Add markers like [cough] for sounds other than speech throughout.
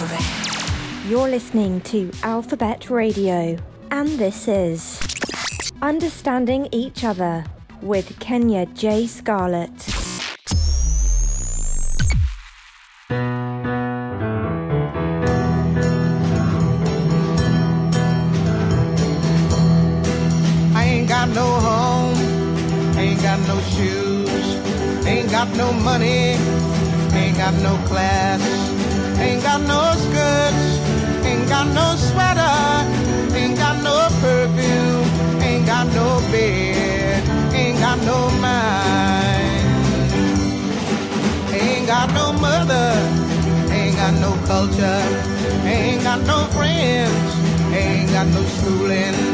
Alphabet. You're listening to Alphabet Radio, and this is Understanding Each Other with Kenya J. Scarlett. Got no schooling.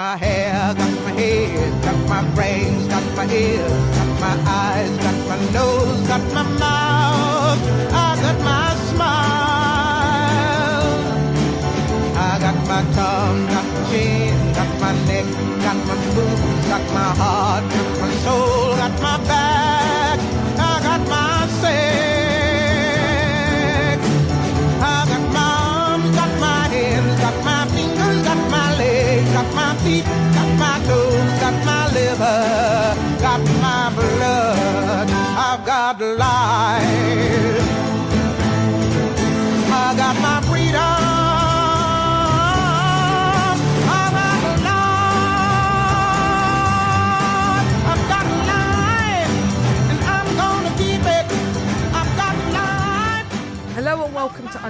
My hair, got my head, got my brains, got my ears, got my eyes, got my nose, got my mouth, I got my smile. I got my tongue, got my chin, got my neck, got my boobs, got my heart, got my soul, got my back,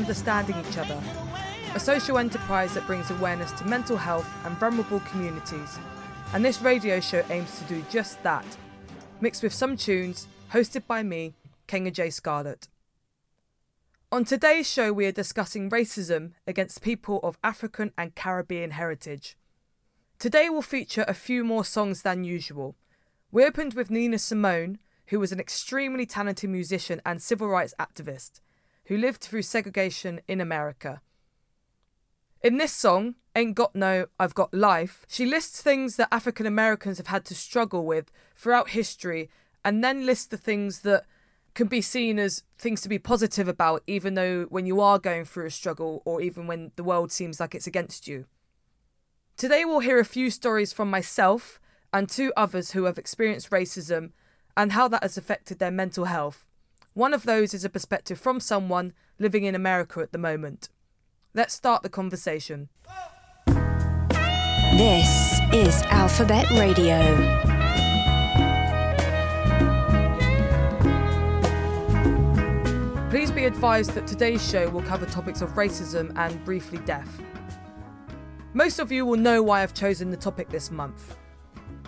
Understanding Each Other, a social enterprise that brings awareness to mental health and vulnerable communities. And this radio show aims to do just that, mixed with some tunes, hosted by me, Kenya J. Scarlett. On today's show, we are discussing racism against people of African and Caribbean heritage. Today will feature a few more songs than usual. We opened with Nina Simone, who was an extremely talented musician and civil rights activist who lived through segregation in America. In this song, Ain't Got No, I've Got Life, she lists things that African Americans have had to struggle with throughout history and then lists the things that can be seen as things to be positive about, even though when you are going through a struggle or even when the world seems like it's against you. Today, we'll hear a few stories from myself and two others who have experienced racism and how that has affected their mental health. One of those is a perspective from someone living in America at the moment. Let's start the conversation. This is Alphabet Radio. Please be advised that today's show will cover topics of racism and briefly death. Most of you will know why I've chosen the topic this month.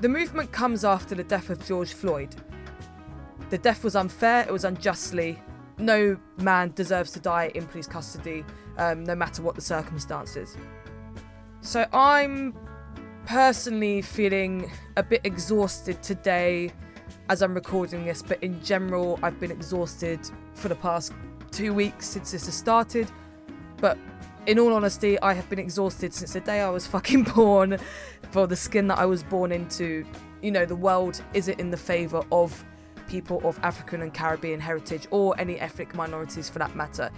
The movement comes after the death of George Floyd. The death was unfair, it was unjustly. No man deserves to die in police custody, um, no matter what the circumstances. So I'm personally feeling a bit exhausted today as I'm recording this, but in general, I've been exhausted for the past two weeks since this has started. But in all honesty, I have been exhausted since the day I was [laughs] fucking born for the skin that I was born into. You know, the world isn't in the favour of people of African and Caribbean heritage or any ethnic minorities for that matter.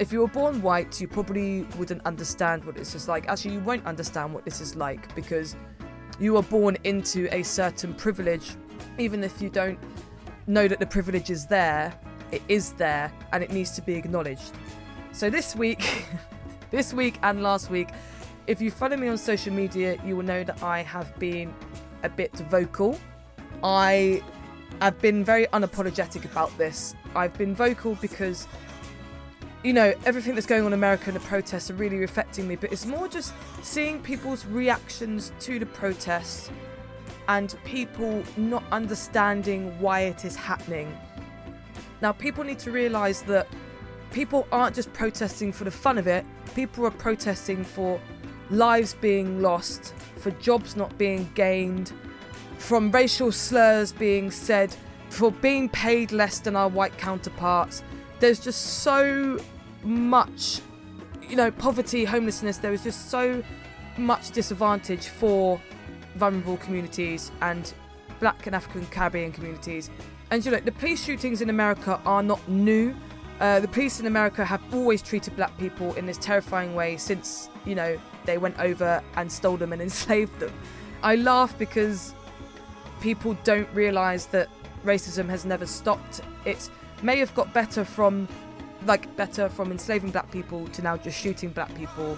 If you were born white, you probably wouldn't understand what this is like. Actually, you won't understand what this is like because you were born into a certain privilege. Even if you don't know that the privilege is there, it is there and it needs to be acknowledged. So this week, [laughs] this week and last week, if you follow me on social media, you will know that I have been a bit vocal. I have been very unapologetic about this. I've been vocal because you know, everything that's going on in America and the protests are really affecting me, but it's more just seeing people's reactions to the protests and people not understanding why it is happening. Now, people need to realize that people aren't just protesting for the fun of it, people are protesting for lives being lost, for jobs not being gained, from racial slurs being said, for being paid less than our white counterparts. There's just so much, you know, poverty, homelessness. There is just so much disadvantage for vulnerable communities and black and African Caribbean communities. And you know, the police shootings in America are not new. Uh, the police in America have always treated black people in this terrifying way since, you know, they went over and stole them and [laughs] enslaved them. I laugh because people don't realise that racism has never stopped. It may have got better from, like, better from enslaving black people to now just shooting black people.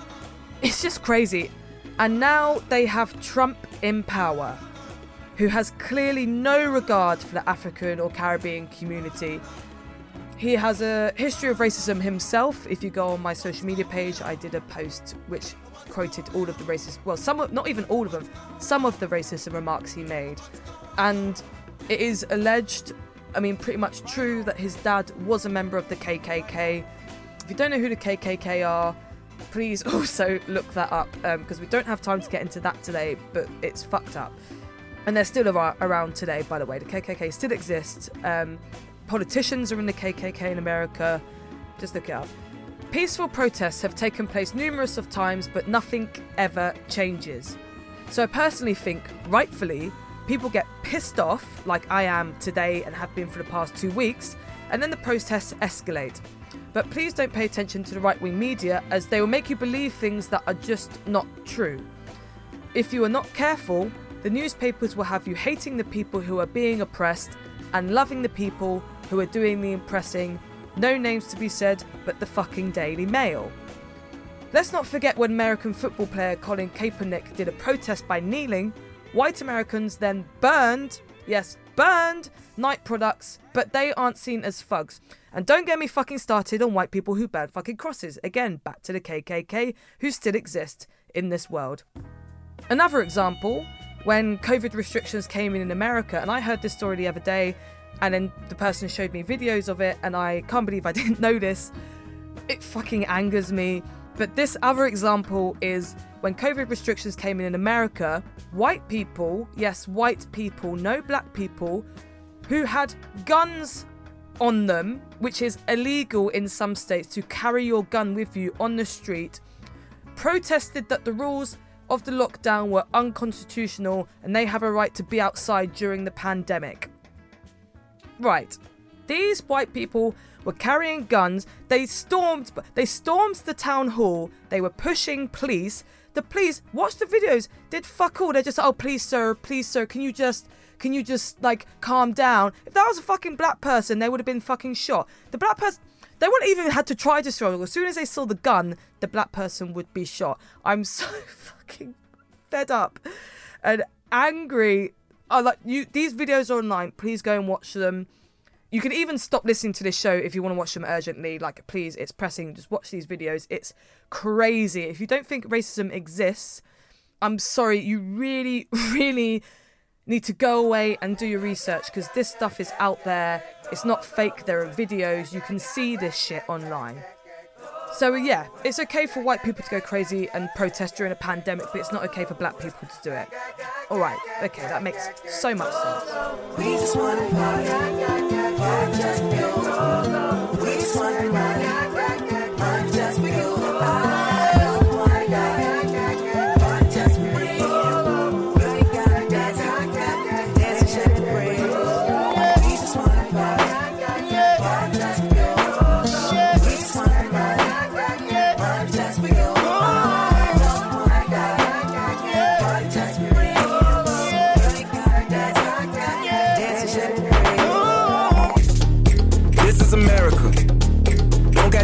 It's just crazy. And now they have Trump in power, who has clearly no regard for the African or Caribbean community. He has a history of racism himself. If you go on my social media page, I did a post which quoted all of the racist, well, some of, not even all of them, some of the racist remarks he made. And it is alleged, I mean, pretty much true, that his dad was a member of the KKK. If you don't know who the KKK are, please [laughs] also look that up because um, we don't have time to get into that today, but it's fucked up. And they're still ar- around today, by the way. The KKK still exists. Um, politicians are in the KKK in America. Just look it up. Peaceful protests have taken place numerous of times, but nothing ever changes. So I personally think, rightfully, people get pissed off, like I am today and have been for the past two weeks, and then the protests escalate. But please don't pay attention to the right wing media as they will make you believe things that are just not true. If you are not careful, the newspapers will have you hating the people who are being oppressed and loving the people who are doing the impressing. No names to be said, but the fucking Daily Mail. Let's not forget when American football player Colin Kaepernick did a protest by kneeling, white Americans then burned, yes, burned Nike products, but they aren't seen as thugs. And don't get me fucking started on white people who burn fucking crosses. Again, back to the KKK, who still exist in this world. Another example, when COVID restrictions came in in America, and I heard this story the other day, and then the person showed me videos of it, and I can't believe I [laughs] didn't this. It fucking angers me. But this other example is when COVID restrictions came in in America, white people, yes, white people, no black people, who had guns on them, which is illegal in some states to carry your gun with you on the street, protested that the rules of the lockdown were unconstitutional and they have a right to be outside during the pandemic. Right. These white people were carrying guns. They stormed they stormed the town hall. They were pushing police. The police watch the videos. Did fuck all. They're just oh please sir, please sir, can you just can you just like calm down? If that was a fucking black person, they would have been fucking shot. The black person, they wouldn't even had to try to struggle. As soon as they saw the gun, the black person would be shot. I'm [laughs] so fucking fed up and angry. I like you. These videos are online. Please go and watch them. You can even stop listening to this show if you want to watch them urgently. Like, please, it's pressing. Just watch these videos. It's crazy. If you don't think racism exists, I'm sorry. You really, [laughs] really need to go away and do your research because this stuff is out there. It's not fake, there are videos. You can see this shit online. So, yeah, it's okay for white people to go crazy and protest during a pandemic, but it's not okay for black people to do it. Alright, okay, that makes so much sense.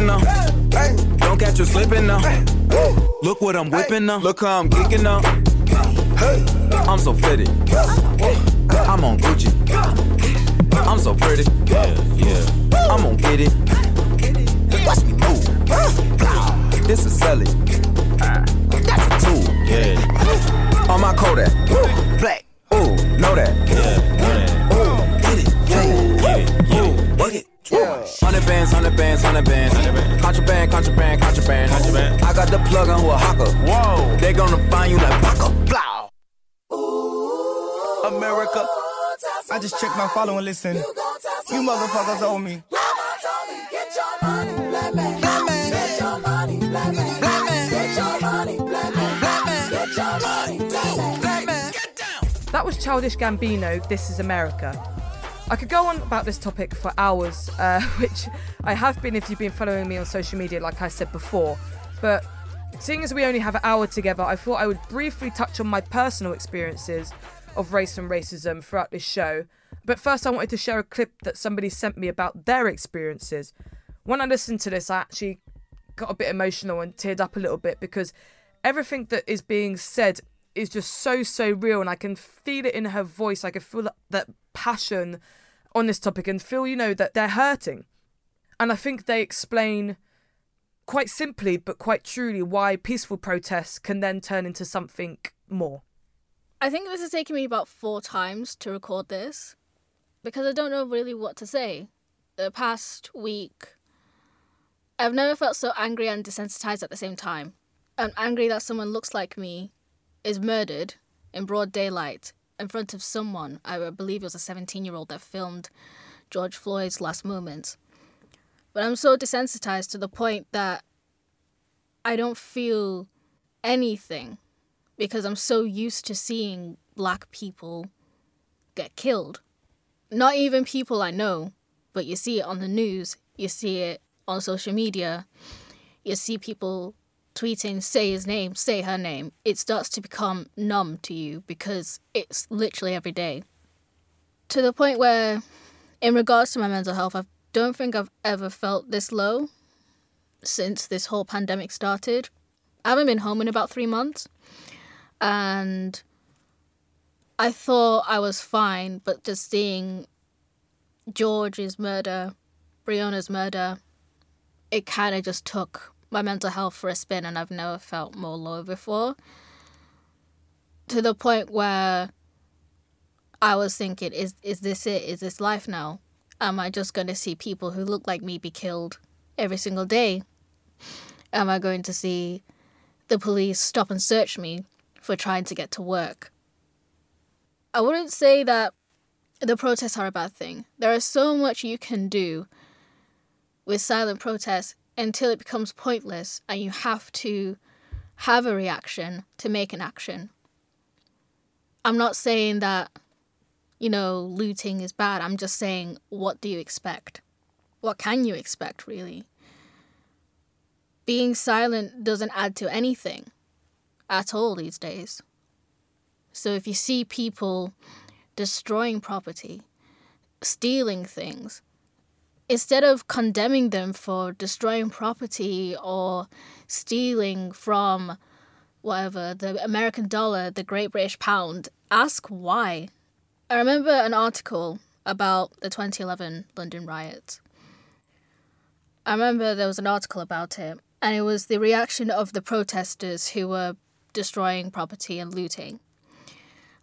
Slipping now. Don't catch you slipping now. Look what I'm whipping now. Look how I'm geeking now. I'm so fitted. I'm on Gucci. I'm so pretty. Yeah, yeah. I'm gonna get it. Watch me move. This is selling. That's a tool. Yeah. On my Kodak. Black. Ooh, know that. Yeah, bands, hundred bands, hundred bands. Contraband, contraband, contraband. contraband. I got the plug on Oaxaca. Whoa. They gonna find you like Baka. Blow. America. I just checked my follow and listen. You motherfuckers owe me. Get your money, black man. Black man. Get your money, black man. Black man. Get your money, black man. Black man. Get your money, black man. That was Childish Gambino, This Is America. I could go on about this topic for hours, [laughs] uh, which I have been if you've been following me on social media, like I said before. But seeing as we only have an hour together, I thought I would briefly touch on my personal experiences of race and racism throughout this show. But first, I wanted to share a clip that somebody sent me about their experiences. When I listened to this, I actually got a bit emotional and teared up a little bit because everything that is being said is just so so real and I can feel it in her voice. I can feel that, that passion on this topic and feel, you know, that they're hurting. And I think they explain quite simply but quite truly why peaceful protests can then turn into something more. I think this has taken me about four times to record this because I don't know really what to say. The past week, I've never felt so angry and desensitized at the same time. I'm angry that someone looks like me is murdered in broad daylight in front of someone. I believe it was a 17 year old that filmed George Floyd's last moments. But I'm so desensitized to the point that I don't feel anything because I'm so used to seeing black people get killed. Not even people I know, but you see it on the news, you see it on social media, you see people tweeting, say his name, say her name, it starts to become numb to you because it's literally every day. To the point where, in regards to my mental health, I don't think I've ever felt this low since this whole pandemic started. I haven't been home in about three months. And I thought I was fine, but just seeing George's murder, Breonna's murder, it kind of just took my mental health for a spin and I've never felt more low before. To the point where I was thinking, is is this it? Is this life now? Am I just gonna see people who look like me be killed every single day? Am I going to see the police stop and search me for trying to get to work? I wouldn't say that the protests are a bad thing. There is so much you can do with silent protests until it becomes pointless and you have to have a reaction to make an action. I'm not saying that, you know, looting is bad. I'm just saying, what do you expect? What can you expect, really? Being silent doesn't add to anything at all these days. So if you see people destroying property, stealing things, instead of condemning them for destroying property or stealing from whatever, the American dollar, the Great British Pound, ask why. I remember an article about the 2011 London riots. I remember there was an article about it, and it was the reaction of the protesters who were destroying property and looting.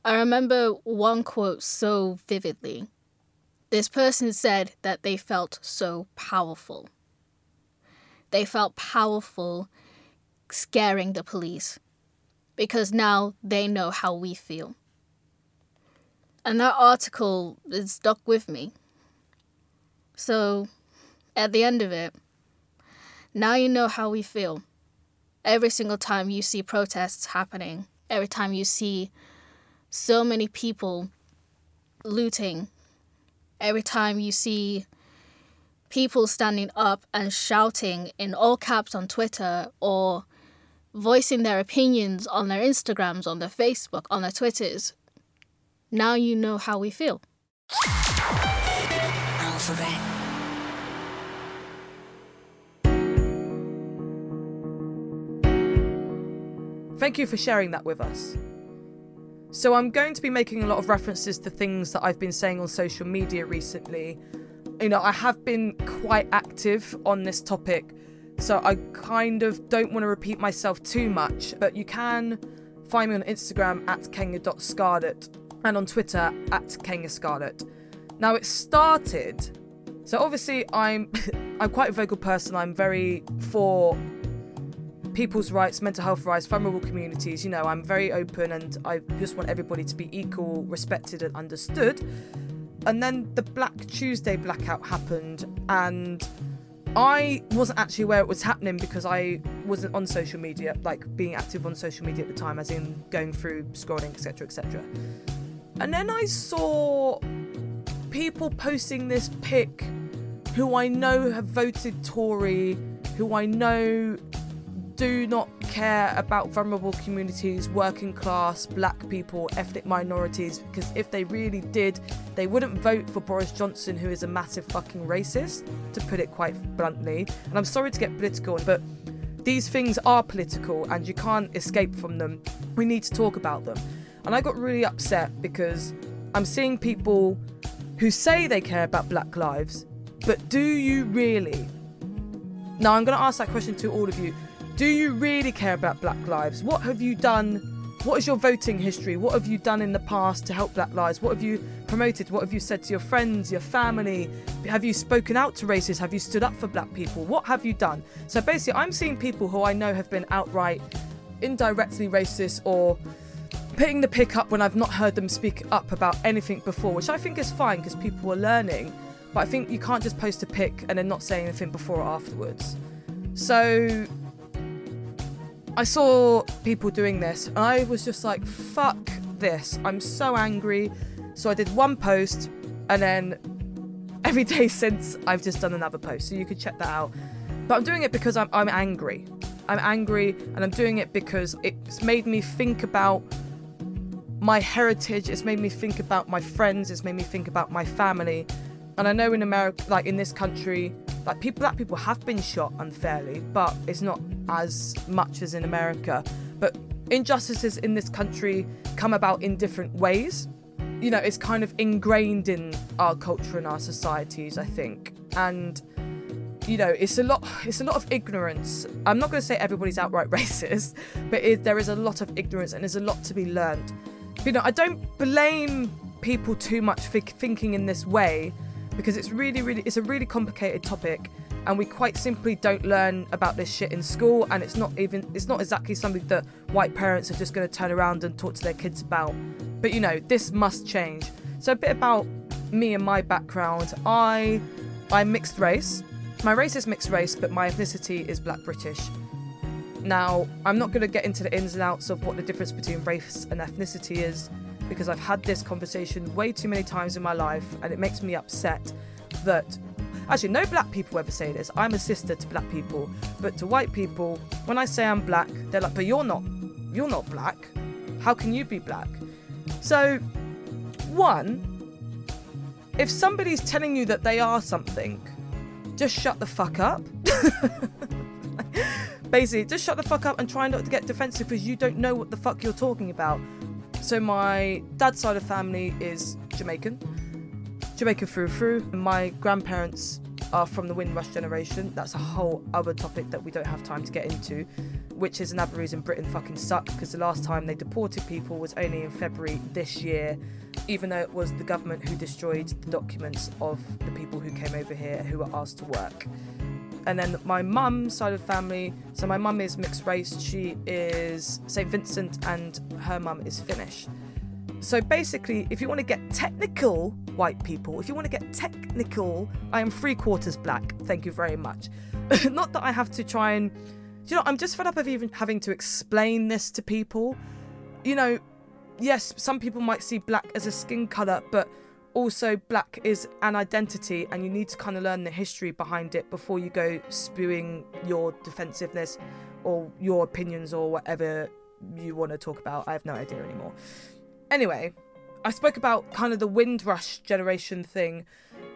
I remember one quote so vividly. This person said that they felt so powerful. they felt powerful scaring the police because now they know how we feel. And that article is stuck with me. So, at the end of it, now you know how we feel. Every single time you see protests happening, every time you see so many people looting, every time you see people standing up and shouting in all caps on Twitter or voicing their opinions on their Instagrams, on their Facebook, on their Twitters, now you know how we feel. Alphabet. Thank you for sharing that with us. So, I'm going to be making a lot of references to things that I've been saying on social media recently. You know, I have been quite active on this topic, so I kind of don't want to repeat myself too much, but you can find me on Instagram at kenya.scarlett and on Twitter at Kenya Scarlett. Now, it started. So, obviously, I'm, [laughs] I'm quite a vocal person. I'm very for people's rights, mental health rights, vulnerable communities. You know, I'm very open and I just want everybody to be equal, respected, and understood. And then the Black Tuesday blackout happened, and I wasn't actually aware it was happening because I wasn't on social media, like being active on social media at the time, as in going through scrolling, etc., etc. And then I saw people posting this pic who I know have voted Tory, who I know do not care about vulnerable communities, working class, black people, ethnic minorities, because if they really did, they wouldn't vote for Boris Johnson, who is a massive fucking racist, to put it quite bluntly. And I'm sorry to get political, but these things are political and you can't escape from them. We need to talk about them. And I got really upset because I'm seeing people who say they care about black lives, but do you really? Now, I'm going to ask that question to all of you. Do you really care about Black lives? What have you done? What is your voting history? What have you done in the past to help Black lives? What have you promoted? What have you said to your friends, your family? Have you spoken out to racists? Have you stood up for black people? What have you done? So basically, I'm seeing people who I know have been outright indirectly racist or putting the pick up when I've not heard them speak up about anything before, which I think is fine because people are learning. But I think you can't just post a pic and then not say anything before or afterwards. So I saw people doing this and I was just like, fuck this. I'm so angry. So I did one post and then every day [laughs] since I've just done another post. So you could check that out. But I'm doing it because I'm, I'm angry. I'm angry and I'm doing it because it's made me think about my heritage. It's made me think about my friends. It's made me think about my family. And I know in America, like in this country, like people, black people have been shot unfairly, but it's not as much as in America. But injustices in this country come about in different ways. You know, it's kind of ingrained in our culture and our societies, I think. And you know, it's a lot. It's a lot of ignorance. I'm not going to say everybody's outright [laughs] racist, but it, there is a lot of ignorance and there's a lot to be learned. You know, I don't blame people too much for thinking in this way because it's really, really, it's a really complicated topic, and we quite simply don't learn about this shit in school, and it's not even, it's not exactly something that white parents are just going to turn around and talk to their kids about. But you know, this must change. So a bit about me and my background. I, I'm mixed race. My race is mixed race, but my ethnicity is Black British. Now, I'm not going to get into the ins and outs of what the difference between race and ethnicity is because I've had this conversation way too many times in my life and it makes me upset that actually no black people ever say this. I'm a sister to black people, but to white people, when I say I'm black, they're like, but you're not you're not black. How can you be black? So one, if somebody's telling you that they are something, just shut the fuck up. [laughs] Basically, just shut the fuck up and try not to get defensive because you don't know what the fuck you're talking about. So my dad's side of family is Jamaican, Jamaican through through. My grandparents are from the Windrush generation. That's a whole other topic that we don't have time to get into, which is another reason Britain fucking sucked because the last time they deported people was only in February this year, even though it was the government who destroyed the documents of the people who came over here who were asked to work. And then my mum's side of family, so my mum is mixed race. She is St. Vincent and her mum is Finnish. So basically, if you want to get technical, white people, if you want to get technical, I am three quarters black. Thank you very much. [laughs] Not that I have to try and, you know, I'm just fed up of even having to explain this to people. You know, yes, some people might see black as a skin colour, but also black is an identity and you need to kind of learn the history behind it before you go spewing your defensiveness or your opinions or whatever you want to talk about. I have no idea anymore. Anyway, I spoke about kind of the Windrush generation thing,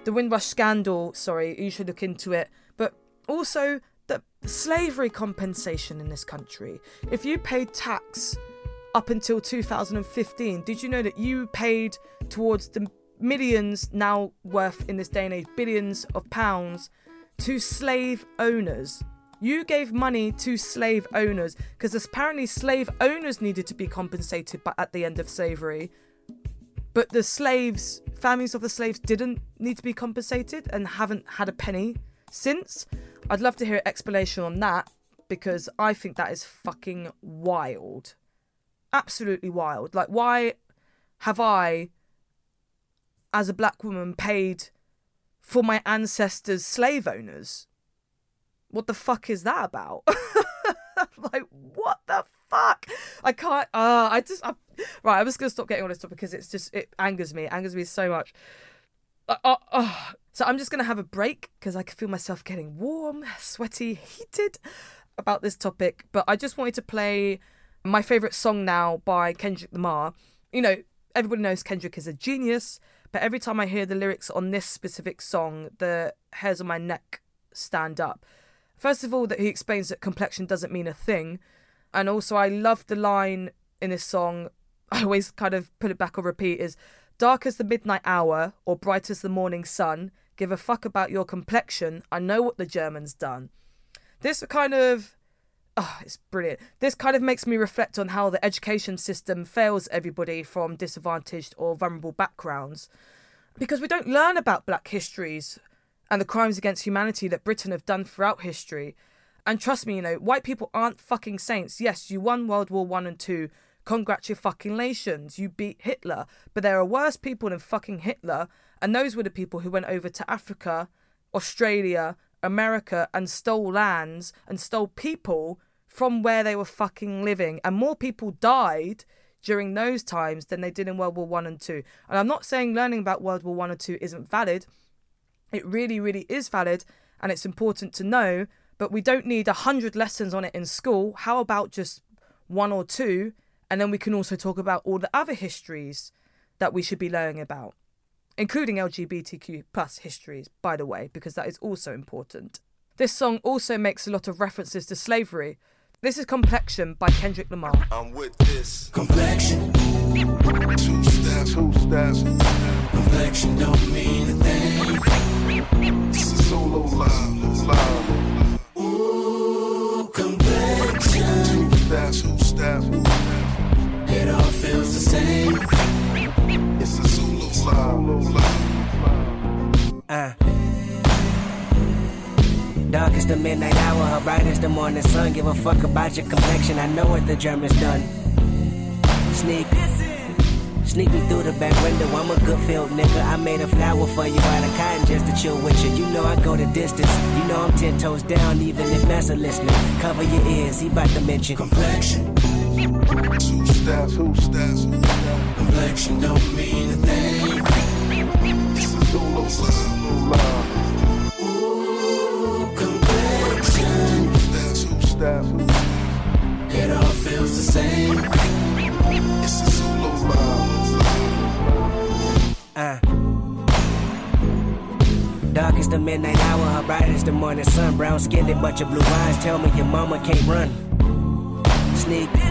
the Windrush scandal. Sorry, you should look into it. But also the slavery compensation in this country. If you paid tax up until 2015, did you know that you paid towards the millions now worth in this day and age, billions of pounds to slave owners? You gave money to slave owners because apparently slave owners needed to be compensated at the end of slavery. But the slaves, families of the slaves, didn't need to be compensated and haven't had a penny since. I'd love to hear an explanation on that because I think that is fucking wild. Absolutely wild. Like, why have I, as a black woman, paid for my ancestors' slave owners? what the fuck is that about? [laughs] like, what the fuck? I can't. Uh, I just. I, right, I'm just gonna stop getting on this topic because it's just it angers me. It angers me so much. Uh, uh, uh. So I'm just gonna have a break because I can feel myself getting warm, sweaty, heated about this topic. But I just wanted to play my favorite song now by Kendrick Lamar. You know, everybody knows Kendrick is a genius, but every time I hear the lyrics on this specific song, the hairs on my neck stand up First of all, that he explains that complexion doesn't mean a thing. And also, I love the line in this song, [laughs] I always kind of put it back on repeat is dark as the midnight hour or bright as the morning sun, give a fuck about your complexion. I know what the Germans done. This kind of oh, it's brilliant. This kind of makes me reflect on how the education system fails everybody from disadvantaged or vulnerable backgrounds because we don't learn about black histories and the crimes against humanity that Britain have done throughout history. And trust me, you know, white people aren't fucking saints. Yes, you won World War One and Two. Congratulations, fucking nations. you beat Hitler. But there are worse people than fucking Hitler, and those were the people who went over to Africa, Australia, America, and stole lands and stole people from where they were fucking living. And more people died during those times than they did in World War One and Two. And I'm not saying learning about World War One and Two isn't valid. It really, really is valid and it's important to know, but we don't need a hundred lessons on it in school. How about just one or two? And then we can also talk about all the other histories that we should be learning about, including LGBTQ plus histories, by the way, because that is also important. This song also makes a lot of references to slavery. This is Complexion by Kendrick Lamar. I'm with this. Complexion. Two steps, two steps. Complexion don't mean a thing. This is solo live, live. Uh. Dark is the midnight hour, her bright is the morning sun. Give a fuck about your complexion, I know what the Germans done. Sneak. Sneak me through the back window, I'm a good field nigga. I made a flower for you out of cotton just to chill with you. You know I go the distance. You know I'm ten toes down, even if Massa listening. Cover your ears, he bout to mention complexion. Two steps, two steps. Complexion don't mean a thing. This is Zulu love. Ooh, complexion. Two steps, two steps. It all feels the same. It's a Zulu love. Uh. Dark is the midnight hour, her bright is the morning sun. Brown skinned, bunch of blue eyes. Tell me your mama can't run. Sneak.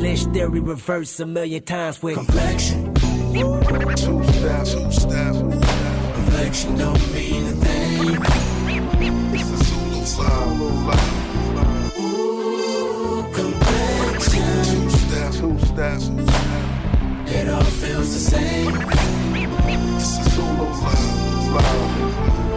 Lynch theory reverse a million times with complexion. Two two. Complexion don't mean a thing. It's a Zulu vibe. Ooh. It all feels the same. It's a Zulu vibe.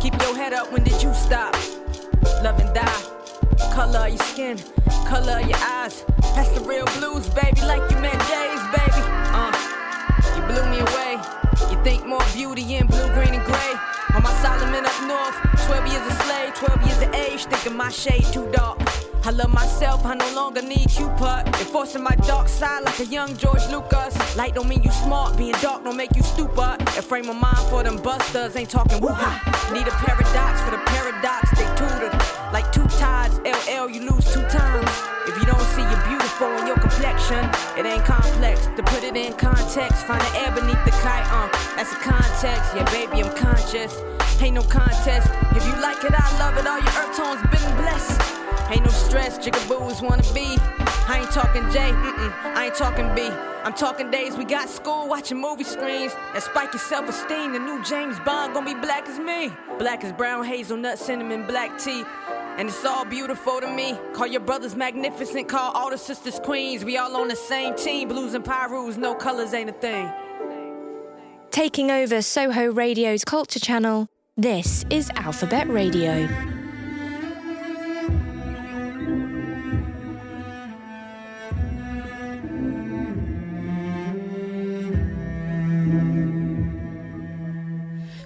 Keep your head up, when did you stop? Love and die. Color of your skin, color of your eyes. That's the real blues, baby, like you met Jay's, baby. Uh, you blew me away. You think more beauty in blue, green, and gray. Up north, 12 years a slave, 12 years of age, thinking my shade too dark. I love myself, I no longer need you, Cupid. Enforcing my dark side like a young George Lucas. Light don't mean you smart, being dark don't make you stupid. A frame of mind for them busters, ain't talking woo. Need a paradox for the paradox, they tutored. Like two tides, LL, you lose two times. If you don't see you're beautiful in your complexion, it ain't complex. To put it in context, find the air beneath the kite, uh, that's the context. Yeah, baby, I'm conscious. Ain't no contest. If you like it, I love it. All your earth tones been blessed. Ain't no stress, jigaboos wanna be. I ain't talking J, mm-mm, I ain't talking B. I'm talking days we got school watching movie screens that spike your self esteem. The new James Bond gonna be black as me. Black as brown, hazelnut, cinnamon, black tea. And it's all beautiful to me. Call your brothers magnificent, call all the sisters queens. We all on the same team. Blues and Pyrus, no colors ain't a thing. Taking over Soho Radio's culture channel, this is Alphabet Radio.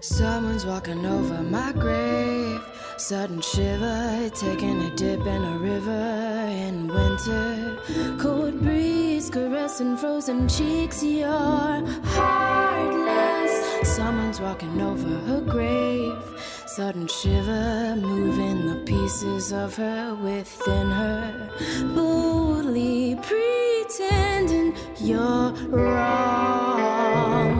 Someone's walking over my grave. Sudden shiver, taking a dip in a river in winter. Cold breeze caressing frozen cheeks. You're heartless. Someone's walking over her grave. Sudden shiver, moving the pieces of her within her. Boldly pretending you're wrong.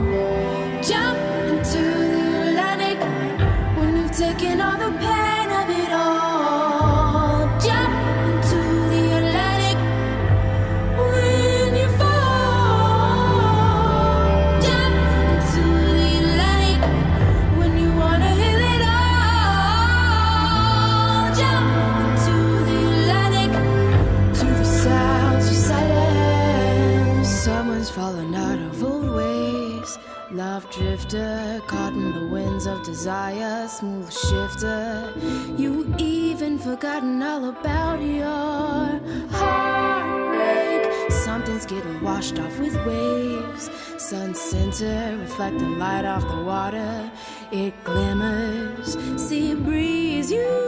Reflecting light off the water. It glimmers. Sea breeze, you've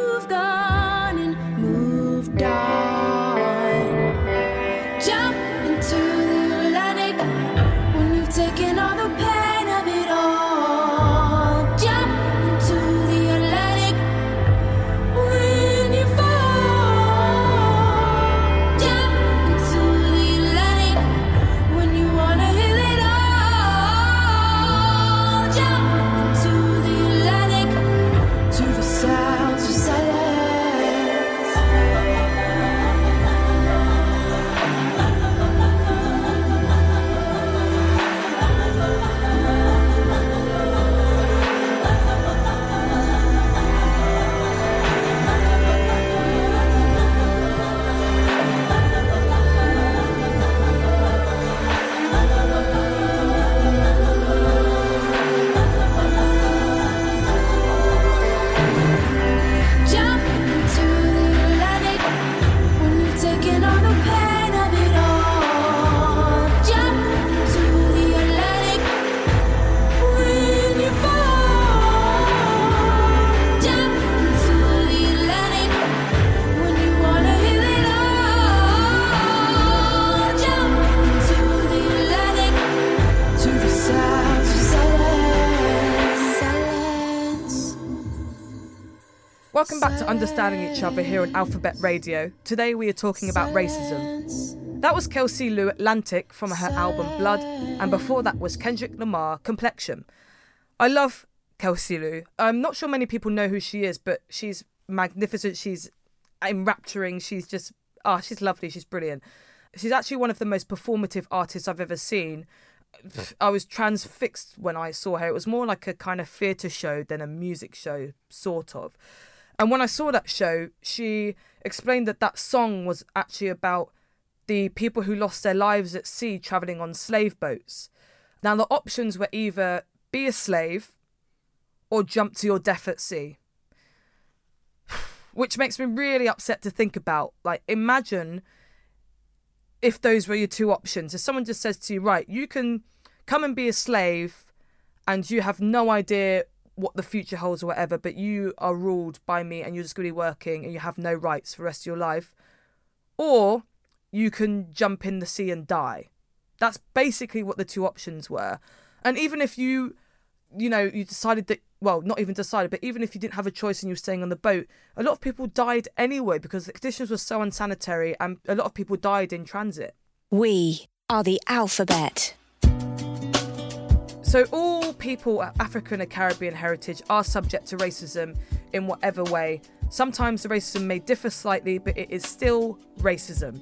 Welcome back to Understanding Each Other here on Alphabet Radio. Today we are talking about racism. That was Kelsey Lu Atlantis from her album Blood, and before that was Kendrick Lamar Complexion. I love Kelsey Lu. I'm not sure many people know who she is, but she's magnificent. She's enrapturing. She's just, ah, oh, she's lovely. She's brilliant. She's actually one of the most performative artists I've ever seen. I was transfixed when I saw her. It was more like a kind of theatre show than a music show, sort of. And when I saw that show, she explained that that song was actually about the people who lost their lives at sea traveling on slave boats. Now, the options were either be a slave or jump to your death at sea. [sighs] Which makes me really upset to think about. Like, imagine if those were your two options. If someone just says to you, right, you can come and be a slave and you have no idea what the future holds or whatever, but you are ruled by me and you're just going to be working and you have no rights for the rest of your life. Or you can jump in the sea and die. That's basically what the two options were. And even if you, you know, you decided that, well, not even decided, but even if you didn't have a choice and you were staying on the boat, a lot of people died anyway because the conditions were so unsanitary and a lot of people died in transit. We are the alphabet. So, all people of African and Caribbean heritage are subject to racism in whatever way. Sometimes the racism may differ slightly, but it is still racism.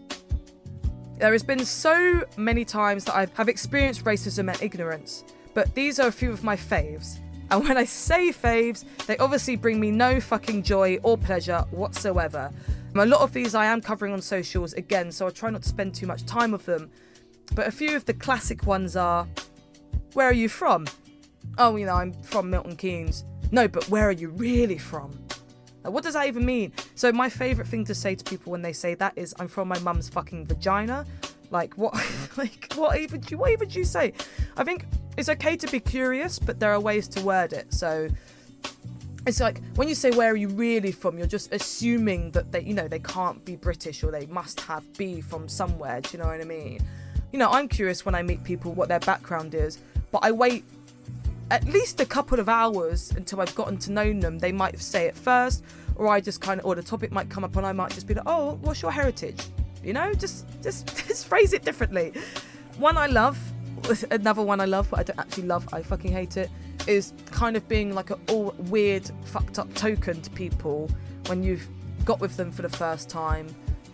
There has been so many times that I have experienced racism and ignorance, but these are a few of my faves. And when I say faves, they obviously bring me no fucking joy or pleasure whatsoever. A lot of these I am covering on socials again, so I try not to spend too much time with them. But a few of the classic ones are where are you from? Oh, you know, I'm from Milton Keynes. No, but where are you really from? what does that even mean? So my favourite thing to say to people when they say that is, "I'm from my mum's fucking vagina." Like what? [laughs] like what even? What even do you say? I think it's okay to be curious, but there are ways to word it. So it's like when you say where are you really from, you're just assuming that they, you know, they can't be British or they must have be from somewhere. Do you know what I mean? You know, I'm curious when I meet people what their background is but I wait at least a couple of hours until I've gotten to know them. They might say it first, or I just kind of, or the topic might come up, and I might just be like, "Oh, what's your heritage?" You know, just just [laughs] just phrase it differently. One I love, [laughs] another one I love, but I don't actually love. I fucking hate it. Is kind of being like a all weird, fucked up token to people when you've got with them for the first time,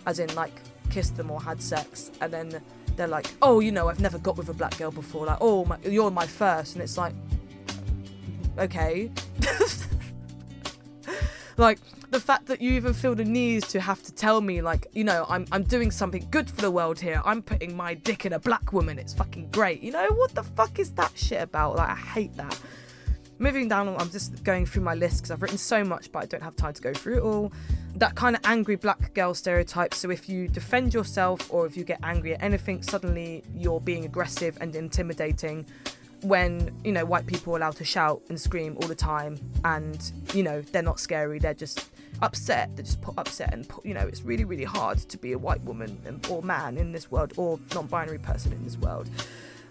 as in like kissed them or had sex, and then they're like, oh, you know, I've never got with a black girl before. Like, oh, my, you're my first, and it's like, okay. [laughs] like the fact that you even feel the need to have to tell me, like, you know, I'm I'm doing something good for the world here. I'm putting my dick in a black woman. It's fucking great. You know what the fuck is that shit about? Like, I hate that. Moving down, I'm just going through my list because I've written so much, but I don't have time to go through it all that kind of angry black girl stereotype. So if you defend yourself or if you get angry at anything, suddenly you're being aggressive and intimidating. When you know white people are allowed to shout and scream all the time, and you know they're not scary, they're just upset. They're just put upset, and put, you know it's really really hard to be a white woman or man in this world or non-binary person in this world.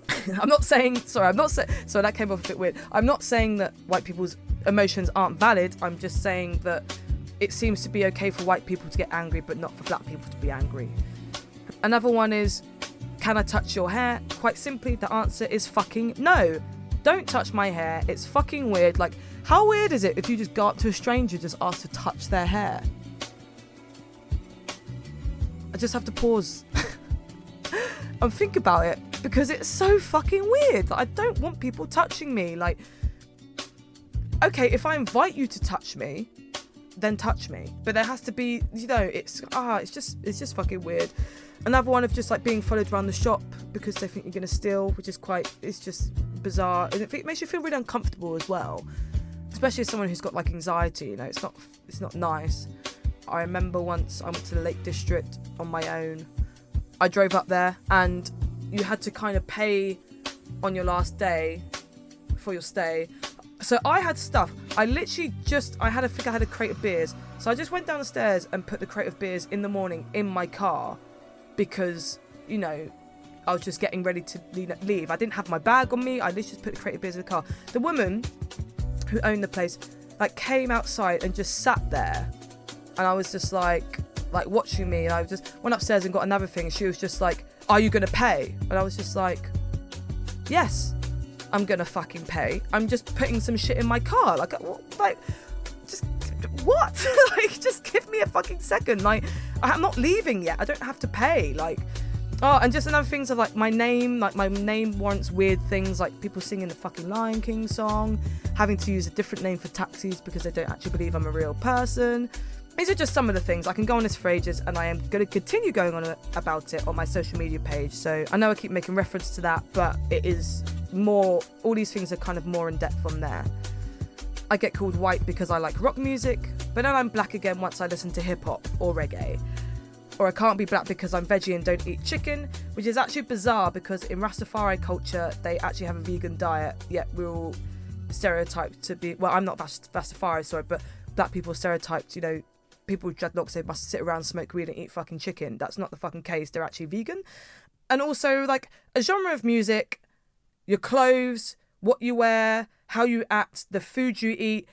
[laughs] I'm not saying sorry. I'm not saying sorry. That came off a bit weird. I'm not saying that white people's emotions aren't valid. I'm just saying that it seems to be okay for white people to get angry, but not for black people to be angry. Another one is, can I touch your hair? Quite simply, the answer is fucking no. Don't touch my hair. It's fucking weird. Like, how weird is it if you just go up to a stranger just ask to touch their hair? I just have to pause [laughs] and think about it because it's so fucking weird. I don't want people touching me. Like, okay, if I invite you to touch me, then touch me. But there has to be, you know, it's ah, it's just it's just fucking weird. Another one of just like being followed around the shop because they think you're gonna steal, which is quite it's just bizarre. And it makes you feel really uncomfortable as well. Especially as someone who's got like anxiety, you know, it's not it's not nice. I remember once I went to the Lake District on my own. I drove up there and you had to kind of pay on your last day for your stay so I had stuff. I literally just I had a think I had a crate of beers. So I just went downstairs and put the crate of beers in the morning in my car because you know I was just getting ready to leave. I didn't have my bag on me. I literally just put the crate of beers in the car. The woman who owned the place like came outside and just sat there, and I was just like like watching me, and I just went upstairs and got another thing, and she was just like, "Are you gonna pay?" And I was just like, "Yes, I'm gonna fucking pay. I'm just putting some shit in my car, like uh, like." Just what? [laughs] like, just give me a fucking second. Like, I'm not leaving yet. I don't have to pay. Like, Oh, and just another things of like my name, like my name warrants weird things, like people singing the fucking Lion King song, having to use a different name for taxis because they don't actually believe I'm a real person. These are just some of the things. I can go on this for ages, and I am going to continue going on about it on my social media page. So I know I keep making reference to that, but it is more, all these things are kind of more in depth from there. I get called white because I like rock music, but then I'm black again once I listen to hip hop or reggae or I can't be black because I'm veggie and don't eat chicken, which is actually bizarre because in Rastafari culture they actually have a vegan diet, yet we're all stereotyped to be. Well, I'm not Rast- Rastafari, sorry, but black people stereotyped. You know, people with dreadlocks they must sit around, smoke weed, and eat fucking chicken. That's not the fucking case. They're actually vegan, and also like a genre of music, your clothes, what you wear, how you act, the food you eat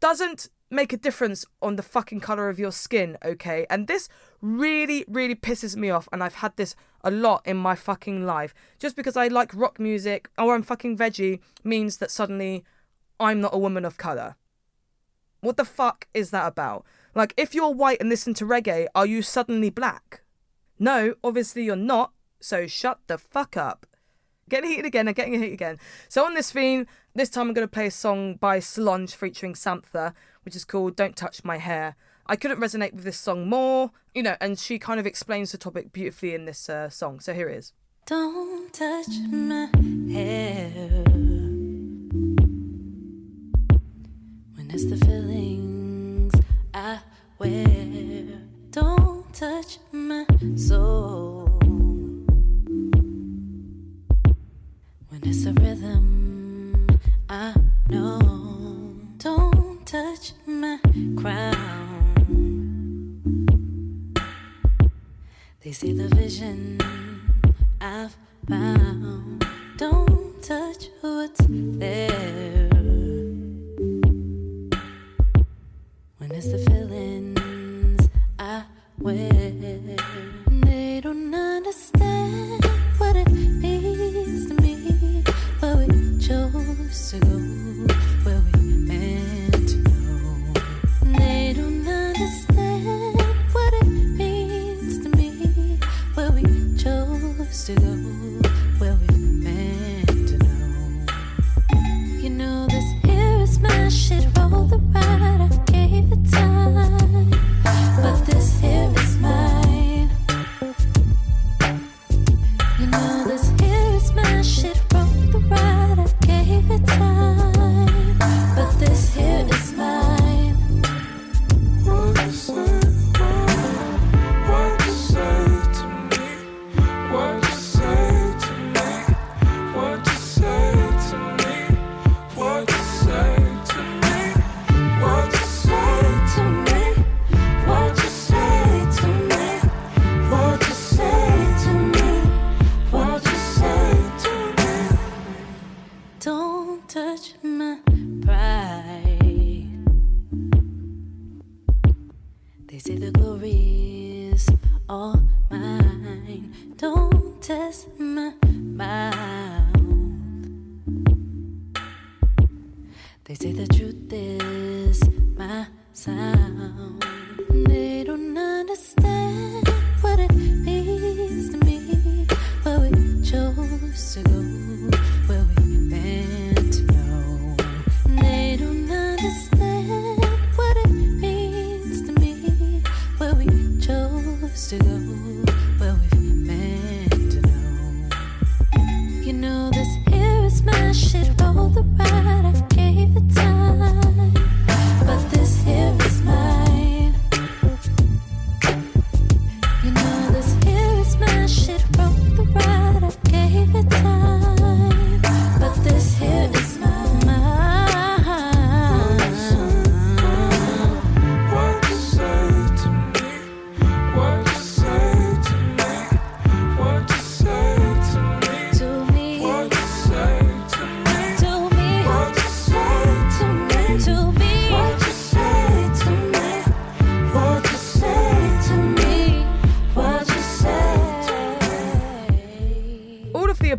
doesn't make a difference on the fucking color of your skin, okay? And this really, really pisses me off, and I've had this a lot in my fucking life. Just because I like rock music or I'm fucking veggie means that suddenly I'm not a woman of color. What the fuck is that about? Like, if you're white and listen to reggae, are you suddenly black? No, obviously you're not, so shut the fuck up. Getting heated again and getting heated again. So on this theme, this time I'm going to play a song by Solange featuring Sampha, which is called Don't Touch My Hair. I couldn't resonate with this song more, you know, and she kind of explains the topic beautifully in this uh, song. So here it is. Don't touch my hair. The feelings Don't touch my soul. When it's a rhythm I know. Don't touch my crown. They see the vision I've found. Don't touch what's there.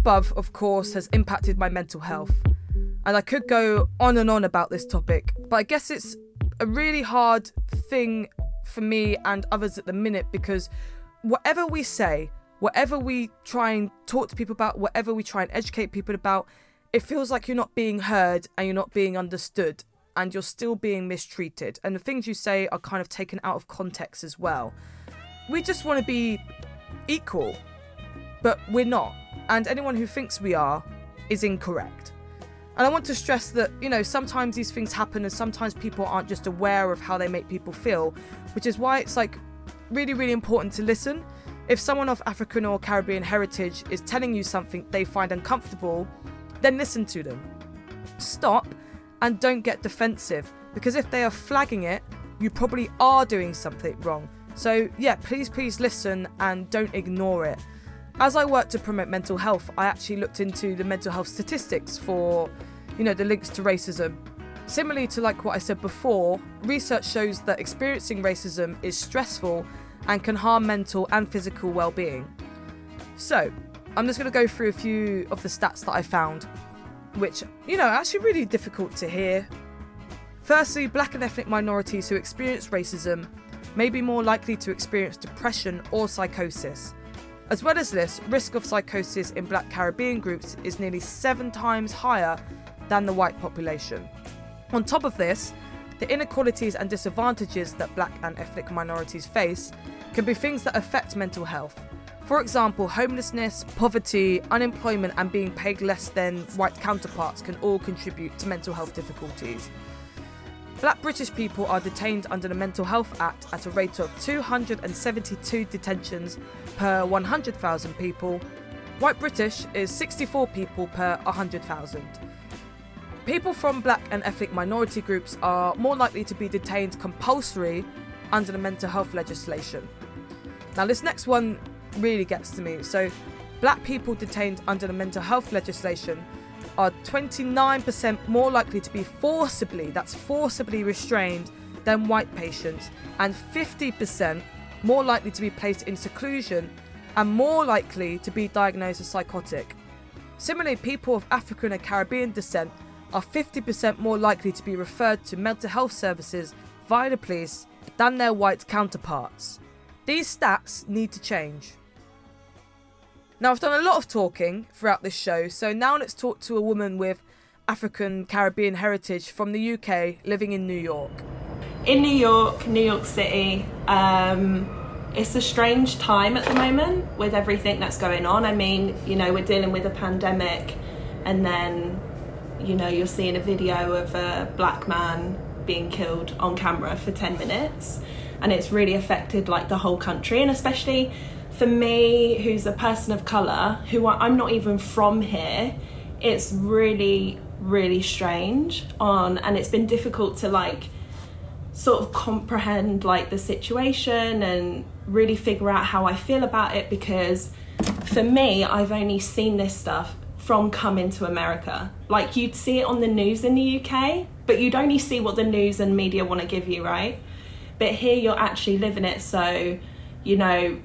Above, of course, has impacted my mental health. And I could go on and on about this topic, but I guess it's a really hard thing for me and others at the minute because whatever we say, whatever we try and talk to people about, whatever we try and educate people about, it feels like you're not being heard and you're not being understood and you're still being mistreated. And the things you say are kind of taken out of context as well. We just want to be equal, but we're not. And anyone who thinks we are is incorrect. And I want to stress that, you know, sometimes these things happen and sometimes people aren't just aware of how they make people feel, which is why it's like really, really important to listen. If someone of African or Caribbean heritage is telling you something they find uncomfortable, then listen to them. Stop and don't get defensive because if they are flagging it, you probably are doing something wrong. So, yeah, please, please listen and don't ignore it. As I work to promote mental health, I actually looked into the mental health statistics for, you know, the links to racism. Similarly to like what I said before, research shows that experiencing racism is stressful and can harm mental and physical well-being. So, I'm just going to go through a few of the stats that I found, which, you know, are actually really difficult to hear. Firstly, black and ethnic minorities who experience racism may be more likely to experience depression or psychosis. As well as this, risk of psychosis in black Caribbean groups is nearly seven times higher than the white population. On top of this, the inequalities and disadvantages that black and ethnic minorities face can be things that affect mental health. For example, homelessness, poverty, unemployment, and being paid less than white counterparts can all contribute to mental health difficulties. Black British people are detained under the Mental Health Act at a rate of 272 detentions per 100,000 people. White British is 64 people per 100,000. People from black and ethnic minority groups are more likely to be detained compulsory under the mental health legislation. Now, this next one really gets to me. So, black people detained under the mental health legislation are 29% more likely to be forcibly, that's forcibly restrained than white patients, and 50% more likely to be placed in seclusion and more likely to be diagnosed as psychotic. Similarly, people of African and Caribbean descent are 50% more likely to be referred to mental health services via the police than their white counterparts. These stats need to change. Now, I've done a lot of talking throughout this show, so now let's talk to a woman with African Caribbean heritage from the UK living in New York. In New York, New York City, um, it's a strange time at the moment with everything that's going on. I mean, you know, we're dealing with a pandemic, and then, you know, you're seeing a video of a black man being killed on camera for 10 minutes, and it's really affected like the whole country, and especially for me, who's a person of colour, who I'm not even from here, it's really, really strange on, and it's been difficult to like sort of comprehend like the situation and really figure out how I feel about it because for me, I've only seen this stuff from coming to America. Like you'd see it on the news in the UK, but you'd only see what the news and media want to give you, right? But here you're actually living it, so you know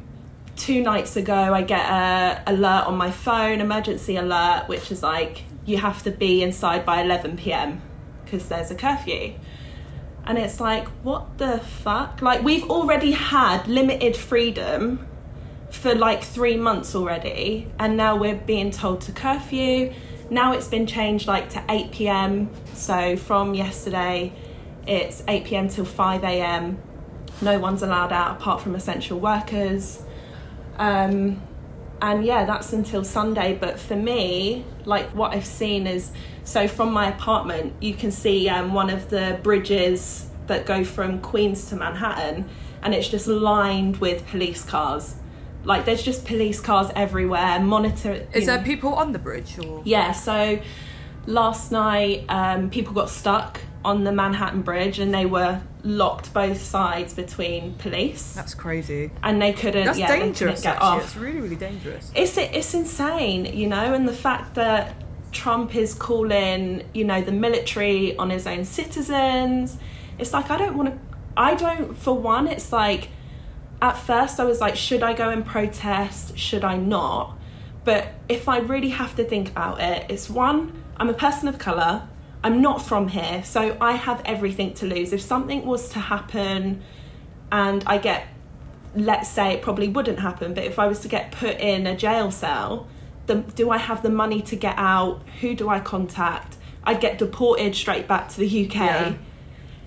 two nights ago I get a alert on my phone, emergency alert, which is like you have to be inside by 11 p.m. because there's a curfew. And it's like, what the fuck? Like we've already had limited freedom for like 3 months already and now we're being told to curfew. Now it's been changed like to 8 p.m. So from yesterday it's 8 p.m. till 5 a.m. No one's allowed out apart from essential workers um, and yeah, that's until Sunday. But for me, like what I've seen is so from my apartment, you can see um, one of the bridges that go from Queens to Manhattan, and it's just lined with police cars. Like there's just police cars everywhere. Monitor. Is there know. people on the bridge or? Yeah. So last night, um, people got stuck on the Manhattan Bridge and they were locked both sides between police. That's crazy. And they couldn't. That's yeah, dangerous. Couldn't get off. It's really, really dangerous. It's it's insane, you know, and the fact that Trump is calling, you know, the military on his own citizens. It's like I don't want to. I don't. For one, it's like at first I was like, should I go and protest? Should I not? But if I really have to think about it, it's one, I'm a person of colour, I'm not from here, so I have everything to lose. If something was to happen and I get, let's say it probably wouldn't happen, but if I was to get put in a jail cell, the, do I have the money to get out? Who do I contact? I'd get deported straight back to the UK. Yeah.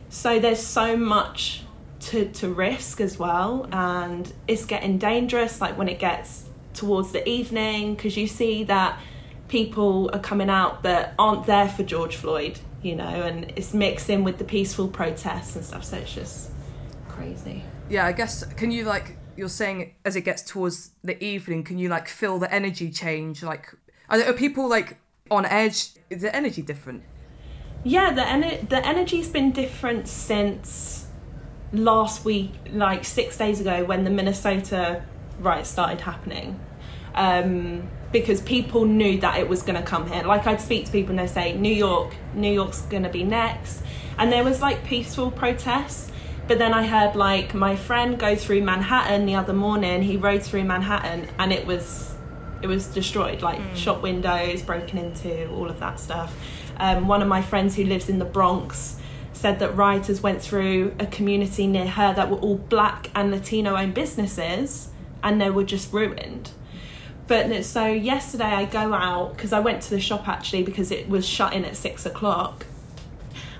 So there's so much to, to risk as well, and it's getting dangerous. Like when it gets towards the evening, because you see that people are coming out that aren't there for George Floyd, you know, and it's mixing with the peaceful protests and stuff. So it's just crazy. Yeah, I guess can you like you're saying as it gets towards the evening, can you like feel the energy change? Like are, are people like on edge? Is the energy different? Yeah, the ener- the energy's been different since last week, like six days ago, when the Minnesota riots started happening. Um, because people knew that it was going to come here. Like I'd speak to people and they say, New York, New York's going to be next. And there was like peaceful protests. But then I heard like my friend go through Manhattan the other morning. He rode through Manhattan and it was it was destroyed, like shop windows broken into, all of that stuff. Um, one of my friends who lives in the Bronx said that rioters went through a community near her that were all black and Latino owned businesses and they were just ruined. But so yesterday I go out because I went to the shop actually because it was shut in at six o'clock,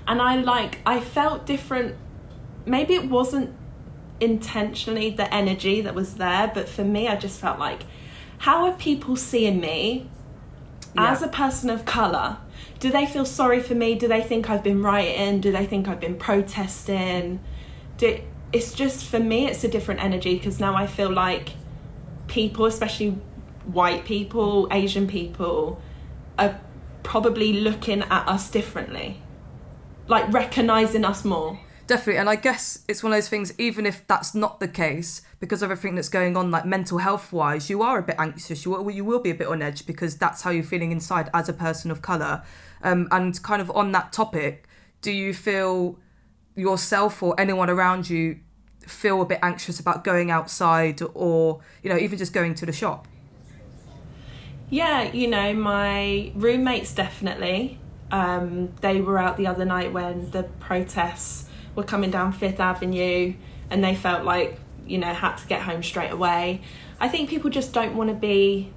and I like I felt different. Maybe it wasn't intentionally the energy that was there, but for me I just felt like, how are people seeing me as a person of color? Do they feel sorry for me? Do they think I've been rioting? Do they think I've been protesting? Do, it's just for me it's a different energy because now I feel like people, especially white people, Asian people, are probably looking at us differently, like recognizing us more. Definitely, and I guess it's one of those things. Even if that's not the case, because of everything that's going on, like mental health wise, you are a bit anxious. You will, you will be a bit on edge because that's how you're feeling inside as a person of color. Um, and kind of on that topic, do you feel yourself or anyone around you feel a bit anxious about going outside or you know even just going to the shop? Yeah, you know, my roommates definitely. Um, they were out the other night when the protests were coming down Fifth Avenue and they felt like, you know, had to get home straight away. I think people just don't want to be,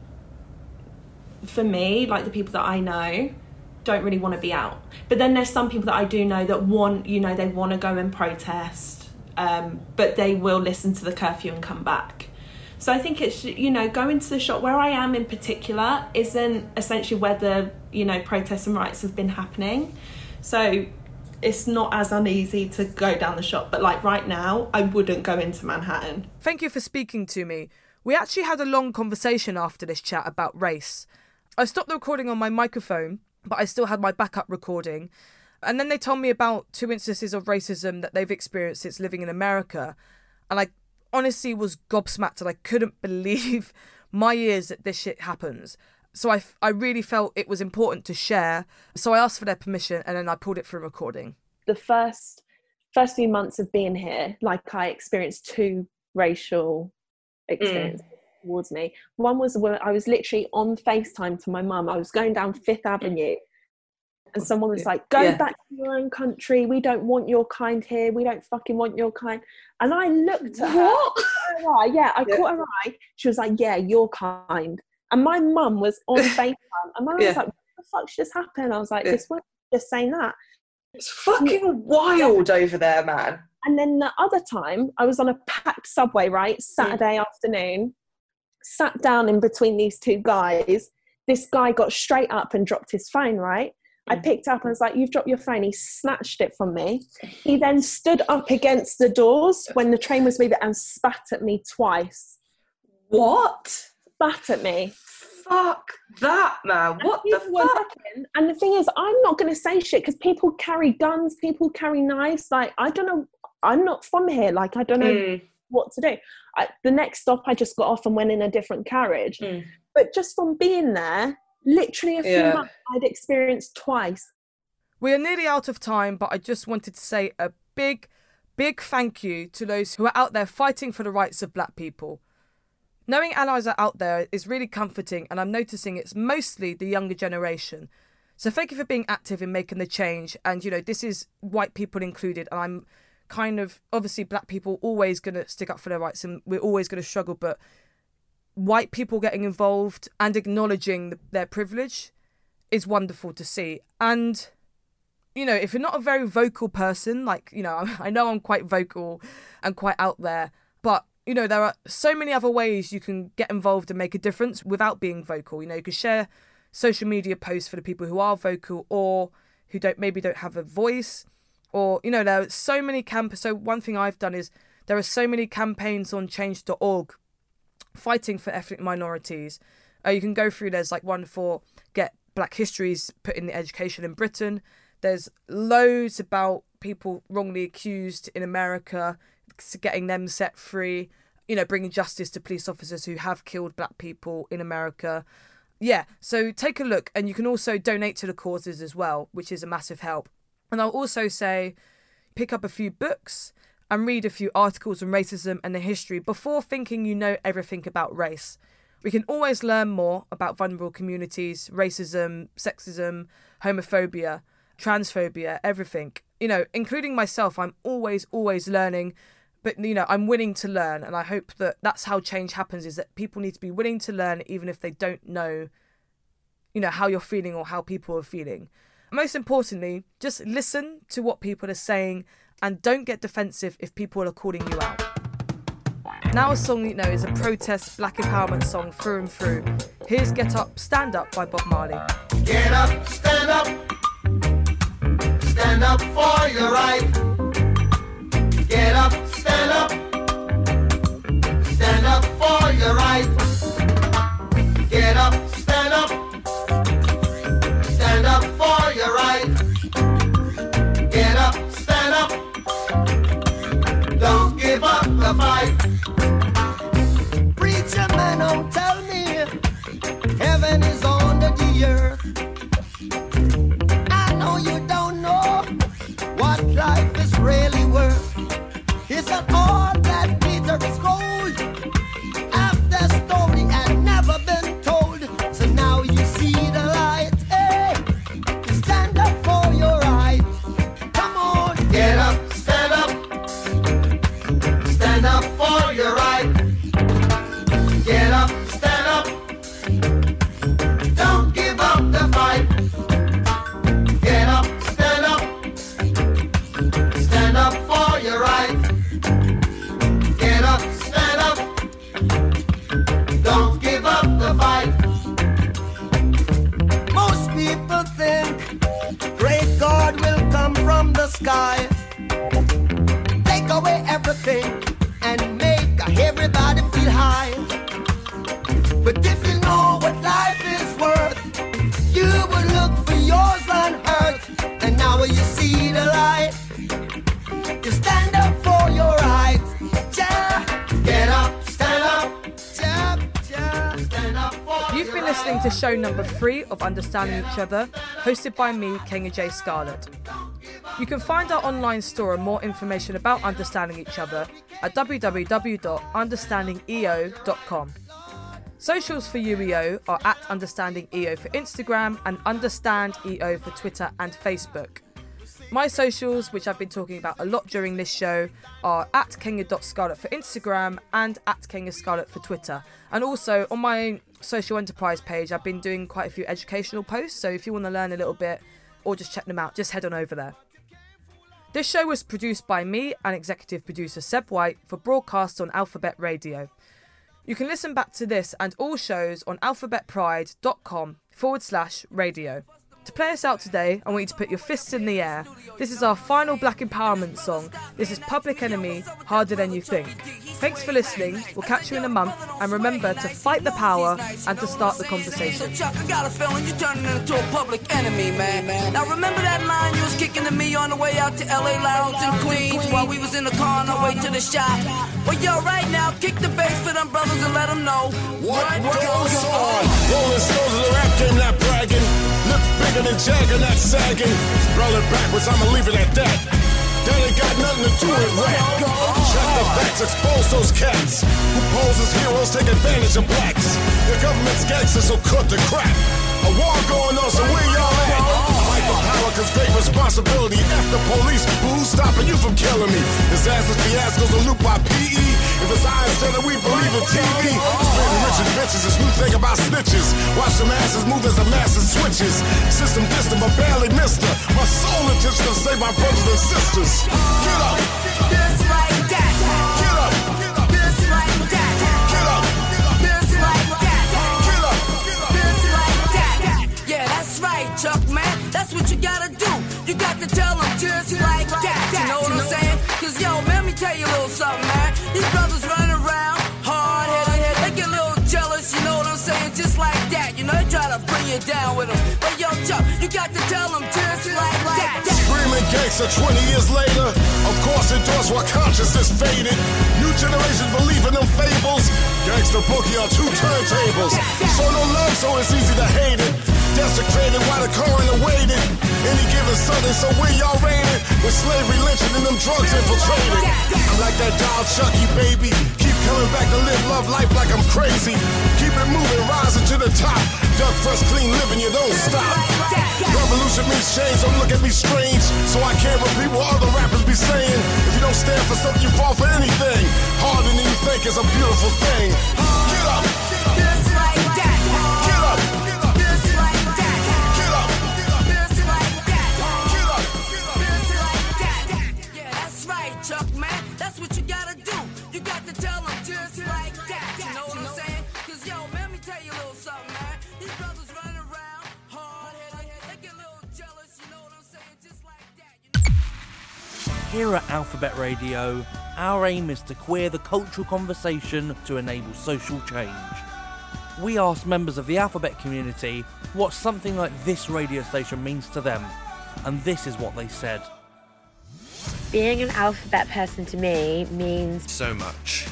for me, like the people that I know, don't really want to be out. But then there's some people that I do know that want, you know, they want to go and protest, um, but they will listen to the curfew and come back. So I think it's you know going to the shop where I am in particular isn't essentially where the you know protests and riots have been happening. So it's not as uneasy to go down the shop. But like right now, I wouldn't go into Manhattan. Thank you for speaking to me. We actually had a long conversation after this chat about race. I stopped the recording on my microphone, but I still had my backup recording. And then they told me about two instances of racism that they've experienced since living in America. And I honestly was gobsmacked and I couldn't [laughs] believe my ears that this shit happens. So I, f- I really felt it was important to share. So I asked for their permission and then I pulled it for a recording. the first first few months of being here, like I experienced two racial experiences mm. towards me. One was when I was literally on FaceTime to my mum. I was going down Fifth Avenue and someone was like, Go Yeah. back to your own country. We don't want your kind here. We don't fucking want your kind. And I looked at her. What? her eye. Yeah, I Yeah. caught her eye. She was like, Yeah, you're kind. And my mum was on [laughs] FaceTime. And my mum Yeah. was like, What the fuck's just happened? I was like. This was just saying that. It's fucking wild over there, man. And then the other time, I was on a packed subway, right? Saturday mm. afternoon, sat down in between these two guys. This guy got straight up and dropped his phone, right? I picked up and was like, You've dropped your phone. He snatched it from me. He then stood up against the doors when the train was moving and spat at me twice. What? Spat at me. Fuck that, man. What the fuck? looking, And the thing is, I'm not going to say shit because people carry guns, people carry knives. Like, I don't know. I'm not from here. Like, I don't know Mm. what to do. I, the next stop, I just got off and went in a different carriage. Mm. But just from being there, literally a few Yeah. months, I'd experienced twice. We are nearly out of time, but I just wanted to say a big, big thank you to those who are out there fighting for the rights of black people. Knowing allies are out there is really comforting, and I'm noticing it's mostly the younger generation. So thank you for being active in making the change. And, you know, this is white people included, and I'm kind of obviously black people always going to stick up for their rights and we're always going to struggle but white people getting involved and acknowledging their privilege is wonderful to see. And you know if you're not a very vocal person like you know [laughs] i know i'm quite vocal and quite out there but you know there are so many other ways you can get involved and make a difference without being vocal. You know you can share social media posts for the people who are vocal or who don't maybe don't have a voice or you know there are so many camp so one thing i've done is there are so many campaigns on change.org fighting for ethnic minorities. Uh, you can go through there's like one for get black histories put in the education in britain. There's loads about people wrongly accused in america getting them set free you know bringing justice to police officers who have killed black people in america. Yeah so take a look and you can also donate to the causes as well which is a massive help. And I'll also say pick up a few books and read a few articles on racism and the history before thinking you know everything about race. We can always learn more about vulnerable communities, racism, sexism, homophobia, transphobia, everything. You know, including myself, I'm always, always learning. But, you know, I'm willing to learn. And I hope that that's how change happens is that people need to be willing to learn even if they don't know, you know, how you're feeling or how people are feeling. Most importantly, just listen to what people are saying and don't get defensive if people are calling you out. Now, a song you know is a protest black empowerment song through and through. Here's Get Up, Stand Up by Bob Marley. Get up, stand up, stand up for your right. Get up, stand up, stand up for your right. The fight. Preacher man, don't tell me heaven is under the earth. Three of Understanding Each Other, hosted by me, Kenya J. Scarlett. You can find our online store and more information about understanding each other at www.understandingeo.com. Socials for UEO are at UnderstandingEO for Instagram and UnderstandEO for Twitter and Facebook. My socials, which I've been talking about a lot during this show, are at Kenya.Scarlett for Instagram and at Kenya Scarlett for Twitter. And also on my social enterprise page, I've been doing quite a few educational posts. So if you want to learn a little bit or just check them out, just head on over there. This show was produced by me and executive producer Seb White for broadcast on Alphabet Radio. You can listen back to this and all shows on alphabetpride.com forward slash radio. To play us out today, I want you to put your fists in the air. This is our final black empowerment song. This is Public Enemy, Harder Than You Think. Thanks for listening. We'll catch you in a month. And remember to fight the power and to start the conversation. Chuck, I got a feeling you're turning into a public enemy, man. Now remember that line you was kicking to me on the way out to LA Lounge in Queens while we was in the car on our way to the shop? Well, yo, right now, kick the bass for them brothers and let them know what, goes on. Rolling stones of the rap game, not bragging. Look bigger than Jagger, not sagging. Spell it backwards, I'ma leave it at that. That ain't got nothing to do with rap. Check the facts, expose those cats who pose as heroes, take advantage of blacks. The government's gangsters, so cut the crap. A war going on, so where y'all at? Cause great responsibility. F the police, who's stopping you from killing me? Disasters, fiascos, a loop by PE. If it's I instead of we believe in TV. Spreading riches, bitches, is new thing about snitches. Watch the masses move as the masses switches. System distant, but barely missed her. My soul intention to save my brothers and sisters. Get up! You got to tell them just like that. You know what I'm saying? Cause yo, let me tell you a little something, man. These brothers running around, hard headed, they get a little jealous, you know what I'm saying? Just like that. You know, they try to bring you down with them. But yo, Chuck, you got to tell them just like that. Screaming gangster 20 years later. Of course, endorse while consciousness faded. New generations believe in them fables. Gangster bookie on two turntables. Show no love, so it's easy to hate it. Desecrated while the coroner waited. Any given Sunday, so where y'all raided? With slavery lynching and them drugs infiltrated. I'm like that doll Chucky, baby. Keep coming back to live love life like I'm crazy. Keep it moving, rising to the top. Duck fresh, clean living, you don't stop. Revolution means change, don't look at me strange. So I can't repeat what other rappers be saying. If you don't stand for something, you fall for anything. Harder than you think is a beautiful thing. Get up! Here at Alphabet Radio, our aim is to queer the cultural conversation to enable social change. We asked members of the Alphabet community what something like this radio station means to them, and this is what they said. Being an alphabet person to me means so much.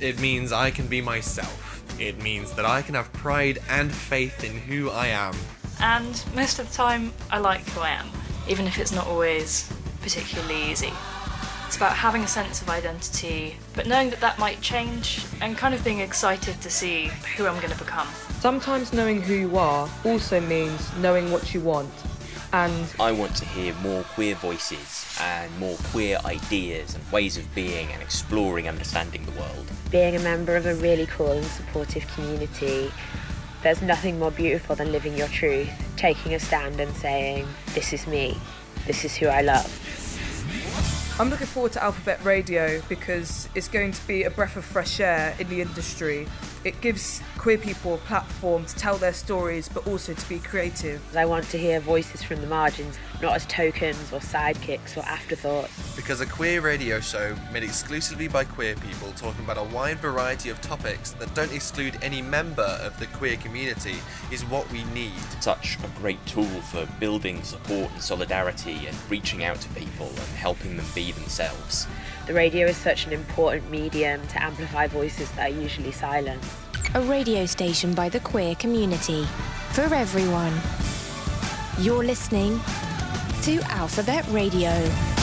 It means I can be myself. It means that I can have pride and faith in who I am. And most of the time, I like who I am, even if it's not always particularly easy. It's about having a sense of identity, but knowing that that might change and kind of being excited to see who I'm going to become. Sometimes knowing who you are also means knowing what you want. And I want to hear more queer voices and more queer ideas and ways of being and exploring understanding the world. being a member of a really cool and supportive community. There's nothing more beautiful than living your truth, taking a stand and saying, This is me, this is who I love. I'm looking forward to Alphabet Radio because it's going to be a breath of fresh air in the industry. It gives queer people a platform to tell their stories but also to be creative. I want to hear voices from the margins, not as tokens or sidekicks or afterthoughts. Because a queer radio show made exclusively by queer people talking about a wide variety of topics that don't exclude any member of the queer community is what we need. Such a great tool for building support and solidarity and reaching out to people and helping them be themselves. The radio is such an important medium to amplify voices that are usually silenced. A radio station by the queer community. For everyone. You're listening to Alphabet Radio.